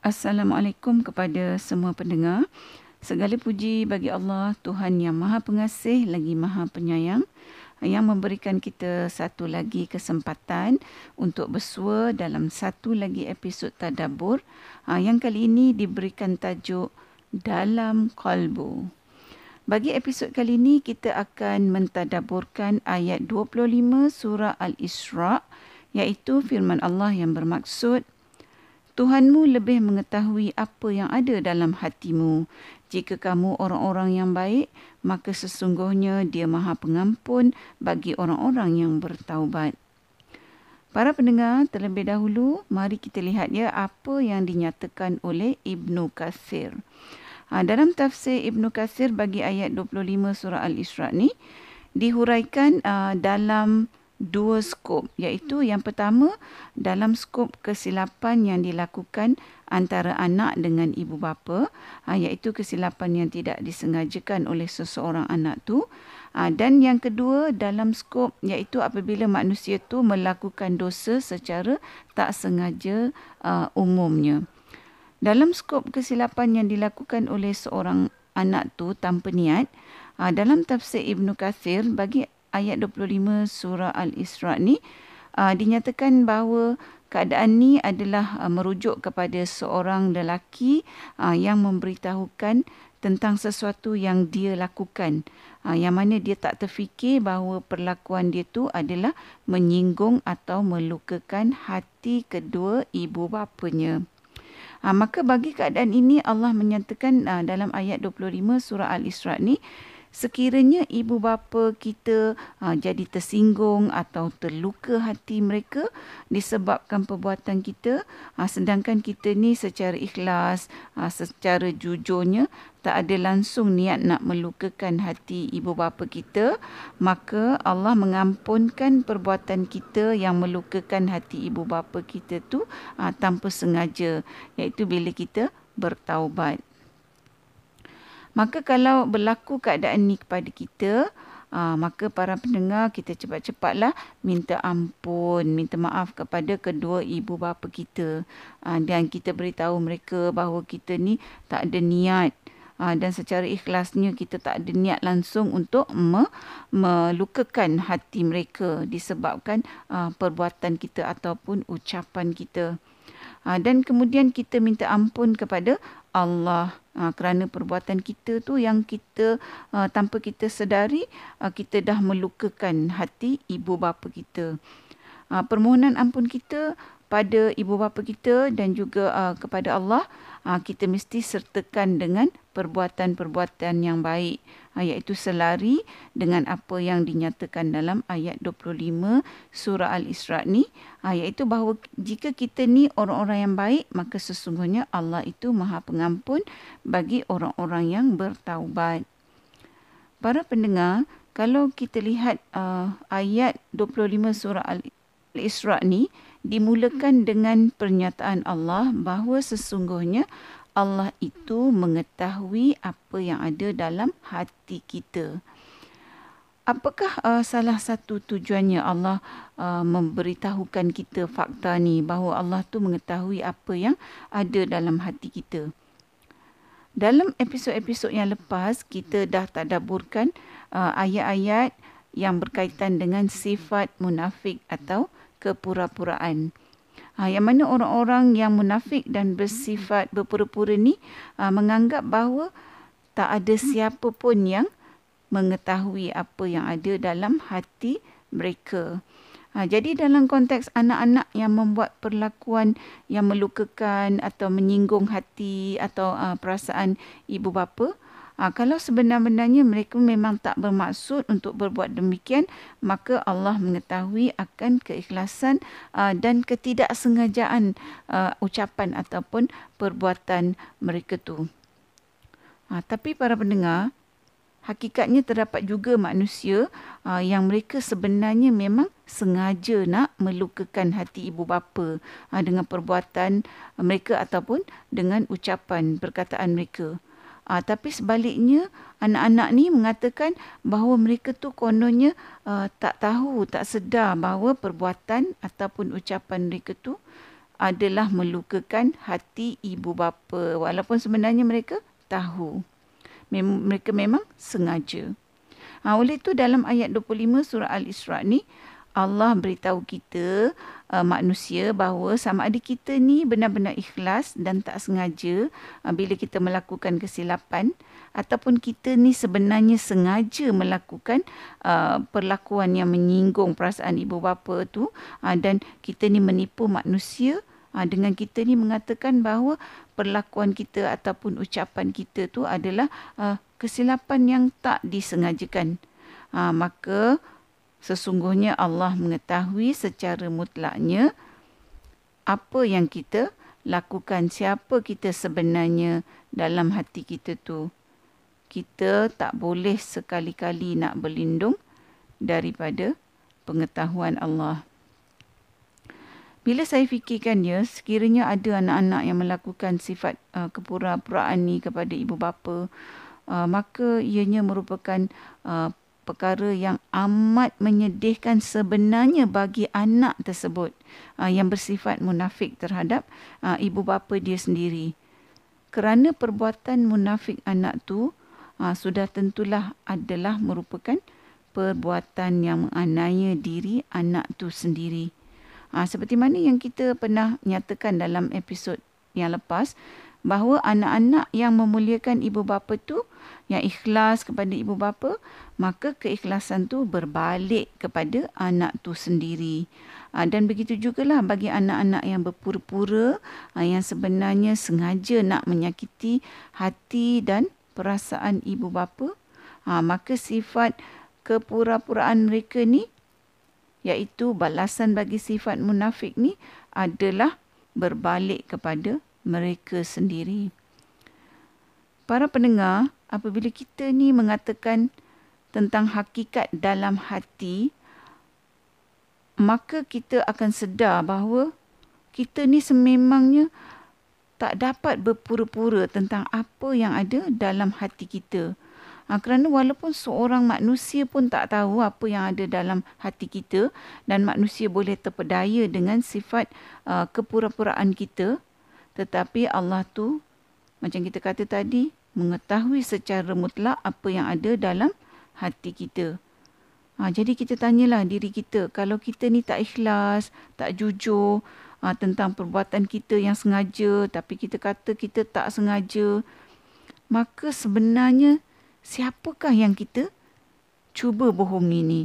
Assalamualaikum kepada semua pendengar. Segala puji bagi Allah, Tuhan yang Maha Pengasih lagi Maha Penyayang yang memberikan kita satu lagi kesempatan untuk bersua dalam satu lagi episod Tadabur ah, yang kali ini diberikan tajuk Dalam Kalbu. Bagi episod kali ini kita akan mentadaburkan ayat 25 surah Al-Isra' iaitu firman Allah yang bermaksud Tuhanmu lebih mengetahui apa yang ada dalam hatimu. Jika kamu orang-orang yang baik, maka sesungguhnya dia maha pengampun bagi orang-orang yang bertaubat. Para pendengar, terlebih dahulu, mari kita lihat ya apa yang dinyatakan oleh Ibnu Kasir. Ha, dalam tafsir Ibnu Kasir bagi ayat 25 surah Al-Isra ni, dihuraikan uh, dalam dua skop. Iaitu yang pertama dalam skop kesilapan yang dilakukan antara anak dengan ibu bapa ha, iaitu kesilapan yang tidak disengajakan oleh seseorang anak tu. Ha, dan yang kedua dalam skop iaitu apabila manusia tu melakukan dosa secara tak sengaja uh, umumnya. Dalam skop kesilapan yang dilakukan oleh seorang anak tu tanpa niat dalam tafsir Ibnu Kathir bagi ayat 25 surah Al-Isra ni uh, dinyatakan bahawa keadaan ni adalah uh, merujuk kepada seorang lelaki uh, yang memberitahukan tentang sesuatu yang dia lakukan uh, yang mana dia tak terfikir bahawa perlakuan dia tu adalah menyinggung atau melukakan hati kedua ibu bapanya. Ha, maka bagi keadaan ini Allah menyatakan uh, dalam ayat 25 surah Al-Isra ni sekiranya ibu bapa kita uh, jadi tersinggung atau terluka hati mereka disebabkan perbuatan kita uh, sedangkan kita ni secara ikhlas uh, secara jujurnya tak ada langsung niat nak melukakan hati ibu bapa kita maka Allah mengampunkan perbuatan kita yang melukakan hati ibu bapa kita tu uh, tanpa sengaja iaitu bila kita bertaubat Maka kalau berlaku keadaan ni kepada kita, aa, ah, maka para pendengar kita cepat-cepatlah minta ampun, minta maaf kepada kedua ibu bapa kita. Aa, ah, dan kita beritahu mereka bahawa kita ni tak ada niat aa, ah, dan secara ikhlasnya kita tak ada niat langsung untuk me- melukakan hati mereka disebabkan aa, perbuatan kita ataupun ucapan kita. Ha, dan kemudian kita minta ampun kepada Allah ha, kerana perbuatan kita tu yang kita ha, tanpa kita sedari ha, kita dah melukakan hati ibu bapa kita. Ha, permohonan ampun kita pada ibu bapa kita dan juga uh, kepada Allah uh, kita mesti sertakan dengan perbuatan-perbuatan yang baik uh, iaitu selari dengan apa yang dinyatakan dalam ayat 25 surah al-Isra ni uh, iaitu bahawa jika kita ni orang-orang yang baik maka sesungguhnya Allah itu Maha Pengampun bagi orang-orang yang bertaubat. Para pendengar, kalau kita lihat uh, ayat 25 surah al-Isra ni dimulakan dengan pernyataan Allah bahawa sesungguhnya Allah itu mengetahui apa yang ada dalam hati kita. Apakah uh, salah satu tujuannya Allah uh, memberitahukan kita fakta ni bahawa Allah tu mengetahui apa yang ada dalam hati kita? Dalam episod-episod yang lepas kita dah tadaburkan uh, ayat-ayat yang berkaitan dengan sifat munafik atau kepura-puraan. Ha, yang mana orang-orang yang munafik dan bersifat berpura-pura ni ha, menganggap bahawa tak ada siapa pun yang mengetahui apa yang ada dalam hati mereka. Ha, jadi dalam konteks anak-anak yang membuat perlakuan yang melukakan atau menyinggung hati atau uh, perasaan ibu bapa, Ha, kalau sebenar-benarnya mereka memang tak bermaksud untuk berbuat demikian, maka Allah mengetahui akan keikhlasan uh, dan ketidaksengajaan uh, ucapan ataupun perbuatan mereka tu. Ha, tapi para pendengar, hakikatnya terdapat juga manusia uh, yang mereka sebenarnya memang sengaja nak melukakan hati ibu bapa uh, dengan perbuatan mereka ataupun dengan ucapan perkataan mereka. Uh, tapi sebaliknya anak-anak ni mengatakan bahawa mereka tu kononnya uh, tak tahu, tak sedar bahawa perbuatan ataupun ucapan mereka tu adalah melukakan hati ibu bapa walaupun sebenarnya mereka tahu. Mem- mereka memang sengaja. Ha, oleh itu dalam ayat 25 surah Al-Isra ni Allah beritahu kita uh, manusia bahawa sama ada kita ni benar-benar ikhlas dan tak sengaja uh, bila kita melakukan kesilapan ataupun kita ni sebenarnya sengaja melakukan uh, perlakuan yang menyinggung perasaan ibu bapa tu uh, dan kita ni menipu manusia uh, dengan kita ni mengatakan bahawa perlakuan kita ataupun ucapan kita tu adalah uh, kesilapan yang tak disengajakan. Uh, maka sesungguhnya Allah mengetahui secara mutlaknya apa yang kita lakukan siapa kita sebenarnya dalam hati kita tu. Kita tak boleh sekali-kali nak berlindung daripada pengetahuan Allah. Bila saya fikirkan ya sekiranya ada anak-anak yang melakukan sifat uh, kepura-puraan ni kepada ibu bapa uh, maka ianya merupakan uh, perkara yang amat menyedihkan sebenarnya bagi anak tersebut uh, yang bersifat munafik terhadap uh, ibu bapa dia sendiri. Kerana perbuatan munafik anak tu uh, sudah tentulah adalah merupakan perbuatan yang menganiaya diri anak tu sendiri. Uh, seperti mana yang kita pernah nyatakan dalam episod yang lepas bahawa anak-anak yang memuliakan ibu bapa tu yang ikhlas kepada ibu bapa, maka keikhlasan tu berbalik kepada anak tu sendiri. Ah, dan begitu jugalah bagi anak-anak yang berpura-pura, ah, yang sebenarnya sengaja nak menyakiti hati dan perasaan ibu bapa, ah, maka sifat kepura-puraan mereka ni, iaitu balasan bagi sifat munafik ni adalah berbalik kepada mereka sendiri. Para pendengar, apabila kita ni mengatakan tentang hakikat dalam hati maka kita akan sedar bahawa kita ni sememangnya tak dapat berpura-pura tentang apa yang ada dalam hati kita. Ha, kerana walaupun seorang manusia pun tak tahu apa yang ada dalam hati kita dan manusia boleh terpedaya dengan sifat uh, kepura-puraan kita, tetapi Allah tu macam kita kata tadi mengetahui secara mutlak apa yang ada dalam hati kita. Ha, jadi kita tanyalah diri kita, kalau kita ni tak ikhlas, tak jujur ha, tentang perbuatan kita yang sengaja, tapi kita kata kita tak sengaja, maka sebenarnya siapakah yang kita cuba bohongi ni?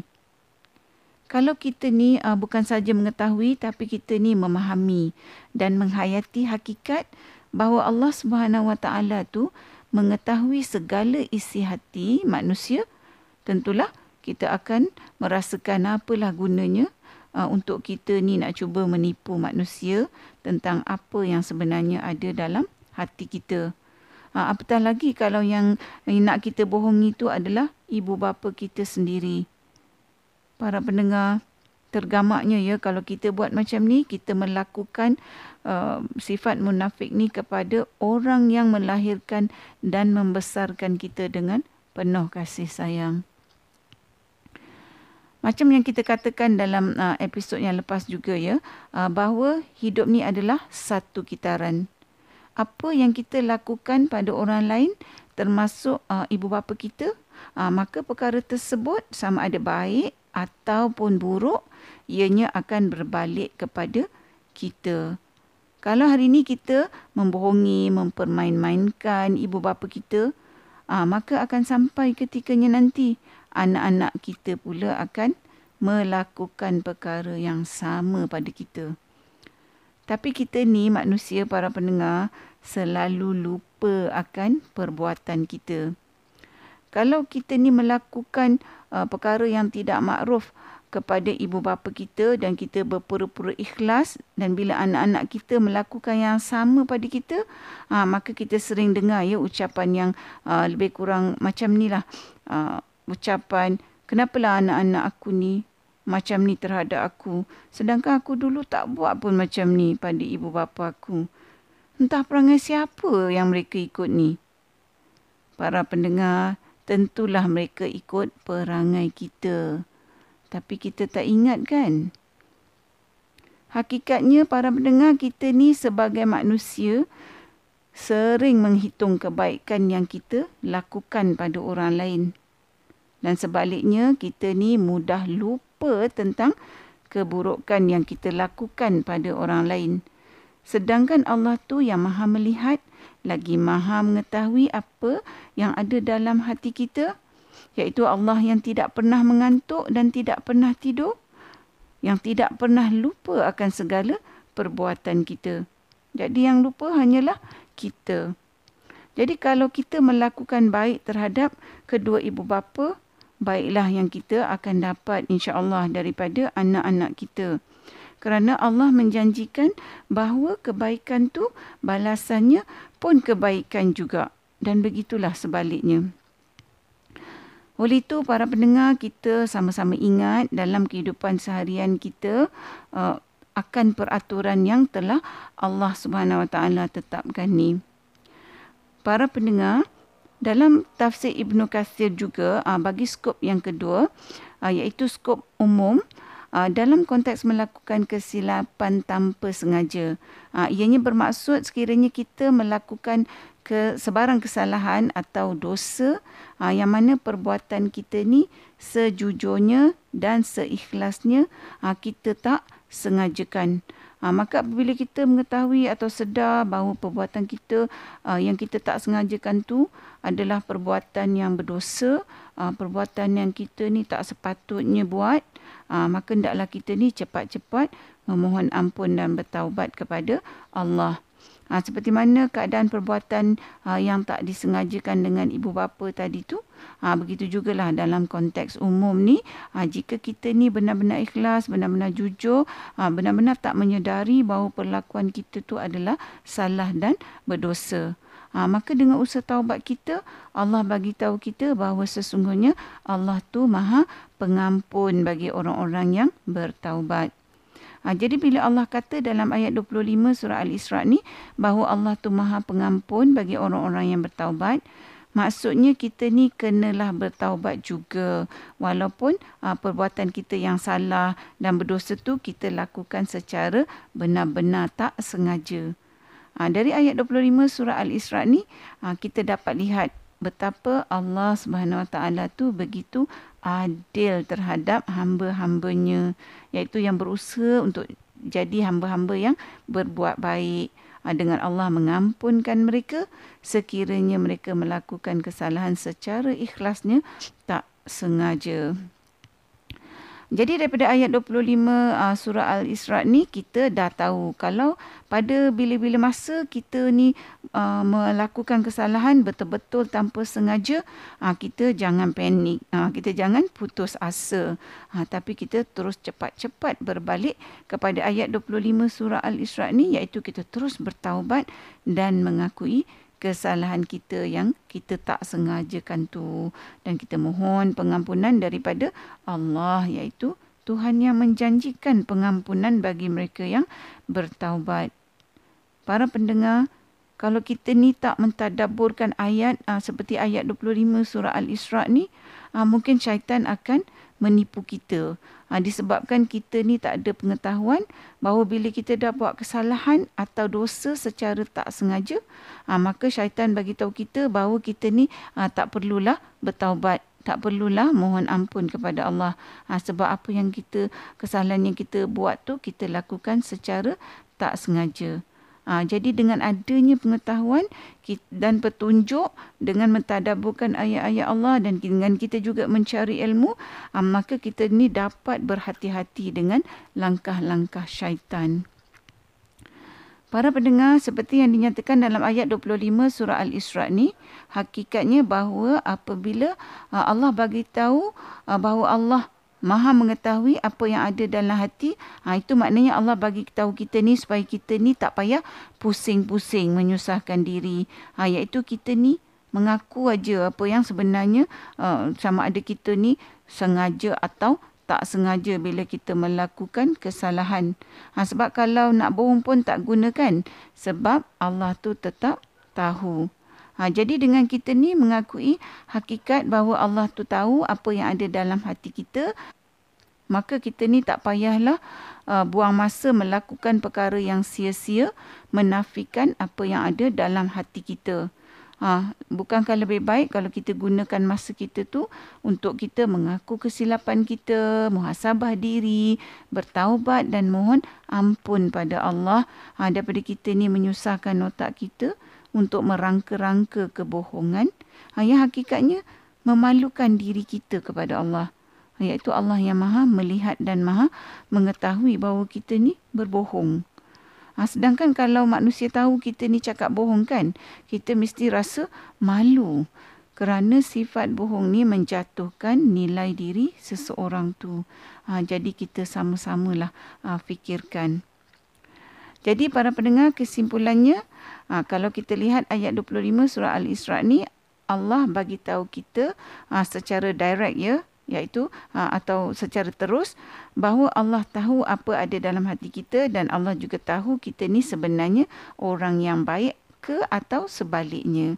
Kalau kita ni uh, bukan saja mengetahui tapi kita ni memahami dan menghayati hakikat bahawa Allah Subhanahu Wa Taala tu mengetahui segala isi hati manusia, tentulah kita akan merasakan apalah gunanya uh, untuk kita ni nak cuba menipu manusia tentang apa yang sebenarnya ada dalam hati kita. Uh, apatah lagi kalau yang nak kita bohongi itu adalah ibu bapa kita sendiri. Para pendengar, tergamaknya ya kalau kita buat macam ni kita melakukan uh, sifat munafik ni kepada orang yang melahirkan dan membesarkan kita dengan penuh kasih sayang. Macam yang kita katakan dalam uh, episod yang lepas juga ya uh, bahawa hidup ni adalah satu kitaran. Apa yang kita lakukan pada orang lain termasuk uh, ibu bapa kita uh, maka perkara tersebut sama ada baik ataupun buruk ianya akan berbalik kepada kita. Kalau hari ini kita membohongi, mempermain-mainkan ibu bapa kita, ah, maka akan sampai ketikanya nanti anak-anak kita pula akan melakukan perkara yang sama pada kita. Tapi kita ni manusia para pendengar selalu lupa akan perbuatan kita. Kalau kita ni melakukan uh, perkara yang tidak makruf, kepada ibu bapa kita dan kita berpura-pura ikhlas dan bila anak-anak kita melakukan yang sama pada kita ha, maka kita sering dengar ya ucapan yang uh, lebih kurang macam ni lah. Uh, ucapan kenapalah anak-anak aku ni? Macam ni terhadap aku. Sedangkan aku dulu tak buat pun macam ni pada ibu bapa aku. Entah perangai siapa yang mereka ikut ni. Para pendengar tentulah mereka ikut perangai kita tapi kita tak ingat kan? Hakikatnya para pendengar kita ni sebagai manusia sering menghitung kebaikan yang kita lakukan pada orang lain. Dan sebaliknya kita ni mudah lupa tentang keburukan yang kita lakukan pada orang lain. Sedangkan Allah tu yang maha melihat, lagi maha mengetahui apa yang ada dalam hati kita, iaitu Allah yang tidak pernah mengantuk dan tidak pernah tidur yang tidak pernah lupa akan segala perbuatan kita. Jadi yang lupa hanyalah kita. Jadi kalau kita melakukan baik terhadap kedua ibu bapa, baiklah yang kita akan dapat insya-Allah daripada anak-anak kita. Kerana Allah menjanjikan bahawa kebaikan tu balasannya pun kebaikan juga dan begitulah sebaliknya. Oleh itu para pendengar kita sama-sama ingat dalam kehidupan seharian kita uh, akan peraturan yang telah Allah Subhanahu Wa Taala tetapkan ni. Para pendengar dalam tafsir Ibnu Katsir juga uh, bagi skop yang kedua uh, iaitu skop umum uh, dalam konteks melakukan kesilapan tanpa sengaja. Uh, ianya bermaksud sekiranya kita melakukan ke sebarang kesalahan atau dosa uh, yang mana perbuatan kita ni sejujurnya dan seikhlasnya uh, kita tak sengajakan. Uh, maka apabila kita mengetahui atau sedar bahawa perbuatan kita uh, yang kita tak sengajakan tu adalah perbuatan yang berdosa, uh, perbuatan yang kita ni tak sepatutnya buat, uh, maka hendaklah kita ni cepat-cepat memohon ampun dan bertaubat kepada Allah. Ha, seperti mana keadaan perbuatan ha, yang tak disengajakan dengan ibu bapa tadi tu. Ha, begitu jugalah dalam konteks umum ni. Ha, jika kita ni benar-benar ikhlas, benar-benar jujur, ha, benar-benar tak menyedari bahawa perlakuan kita tu adalah salah dan berdosa. Ha, maka dengan usaha taubat kita, Allah bagi tahu kita bahawa sesungguhnya Allah tu maha pengampun bagi orang-orang yang bertaubat. Ha, jadi bila Allah kata dalam ayat 25 surah Al-Isra ni bahawa Allah tu maha pengampun bagi orang-orang yang bertaubat, maksudnya kita ni kenalah bertaubat juga walaupun ha, perbuatan kita yang salah dan berdosa tu kita lakukan secara benar-benar tak sengaja. Ha, dari ayat 25 surah Al-Isra ni ha, kita dapat lihat betapa Allah Subhanahu Wa Taala tu begitu adil terhadap hamba-hambanya iaitu yang berusaha untuk jadi hamba-hamba yang berbuat baik ah, dengan Allah mengampunkan mereka sekiranya mereka melakukan kesalahan secara ikhlasnya tak sengaja. Jadi daripada ayat 25 uh, surah Al-Isra ni kita dah tahu kalau pada bila-bila masa kita ni uh, melakukan kesalahan betul-betul tanpa sengaja uh, kita jangan panik. Kita jangan putus asa. Tapi kita terus cepat-cepat berbalik kepada ayat 25 surah Al-Isra ni iaitu kita terus bertaubat dan mengakui kesalahan kita yang kita tak sengajakan tu dan kita mohon pengampunan daripada Allah iaitu Tuhan yang menjanjikan pengampunan bagi mereka yang bertaubat. Para pendengar, kalau kita ni tak mentadaburkan ayat uh, seperti ayat 25 surah Al-Isra ni, uh, mungkin syaitan akan menipu kita. Ha, disebabkan kita ni tak ada pengetahuan bahawa bila kita dah buat kesalahan atau dosa secara tak sengaja, ha, maka syaitan bagi tahu kita bahawa kita ni ha, tak perlulah bertaubat. Tak perlulah mohon ampun kepada Allah. Ha, sebab apa yang kita, kesalahan yang kita buat tu, kita lakukan secara tak sengaja. Ha, jadi dengan adanya pengetahuan dan petunjuk dengan mentadaburkan ayat-ayat Allah dan dengan kita juga mencari ilmu, ha, maka kita ni dapat berhati-hati dengan langkah-langkah syaitan. Para pendengar, seperti yang dinyatakan dalam ayat 25 surah Al-Isra ni, hakikatnya bahawa apabila ha, Allah bagi tahu ha, bahawa Allah Maha mengetahui apa yang ada dalam hati. Ha, itu maknanya Allah bagi tahu kita ni supaya kita ni tak payah pusing-pusing menyusahkan diri. Ha, iaitu kita ni mengaku aja apa yang sebenarnya uh, sama ada kita ni sengaja atau tak sengaja bila kita melakukan kesalahan. Ha, sebab kalau nak bohong pun tak gunakan. Sebab Allah tu tetap tahu. Ha, jadi dengan kita ni mengakui hakikat bahawa Allah tu tahu apa yang ada dalam hati kita maka kita ni tak payahlah uh, buang masa melakukan perkara yang sia-sia menafikan apa yang ada dalam hati kita. Ha, bukankah lebih baik kalau kita gunakan masa kita tu untuk kita mengaku kesilapan kita, muhasabah diri, bertaubat dan mohon ampun pada Allah ha, daripada kita ni menyusahkan otak kita untuk merangka-rangka kebohongan ha, yang hakikatnya memalukan diri kita kepada Allah. Iaitu Allah yang maha melihat dan maha mengetahui bahawa kita ni berbohong. Ha, sedangkan kalau manusia tahu kita ni cakap bohong kan, kita mesti rasa malu. Kerana sifat bohong ni menjatuhkan nilai diri seseorang tu. Ha, jadi kita sama-samalah ha, fikirkan. Jadi para pendengar kesimpulannya, ha, kalau kita lihat ayat 25 surah Al-Isra ni, Allah bagi tahu kita ha, secara direct ya, iaitu ha, atau secara terus bahawa Allah tahu apa ada dalam hati kita dan Allah juga tahu kita ni sebenarnya orang yang baik ke atau sebaliknya.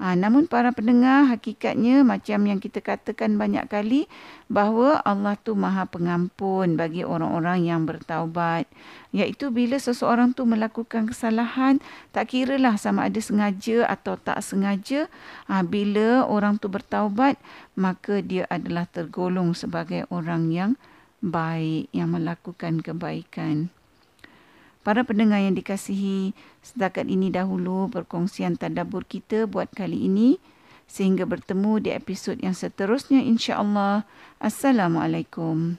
Ha, namun para pendengar hakikatnya macam yang kita katakan banyak kali bahawa Allah tu maha pengampun bagi orang-orang yang bertaubat. Iaitu bila seseorang tu melakukan kesalahan tak kira lah sama ada sengaja atau tak sengaja. Ha, bila orang tu bertaubat maka dia adalah tergolong sebagai orang yang baik yang melakukan kebaikan. Para pendengar yang dikasihi, setakat ini dahulu perkongsian tadabur kita buat kali ini. Sehingga bertemu di episod yang seterusnya insya-Allah. Assalamualaikum.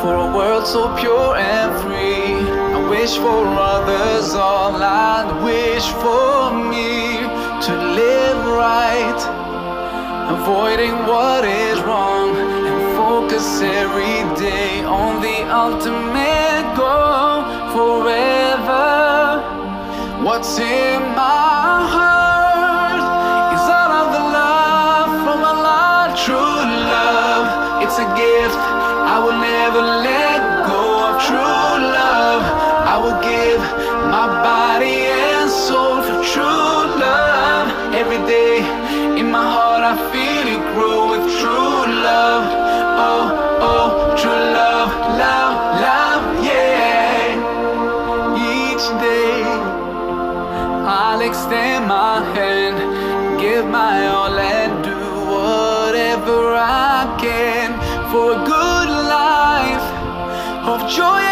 For a world so pure and free. I wish for others all I'd wish for me to live right, avoiding what is wrong, and focus every day on the ultimate goal forever. What's in my heart I feel it grow with true love. Oh, oh, true love, love, love, yeah. Each day, I'll extend my hand, give my all, and do whatever I can for a good life of joy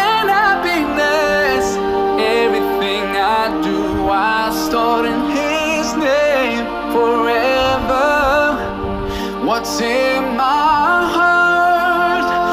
What's in my?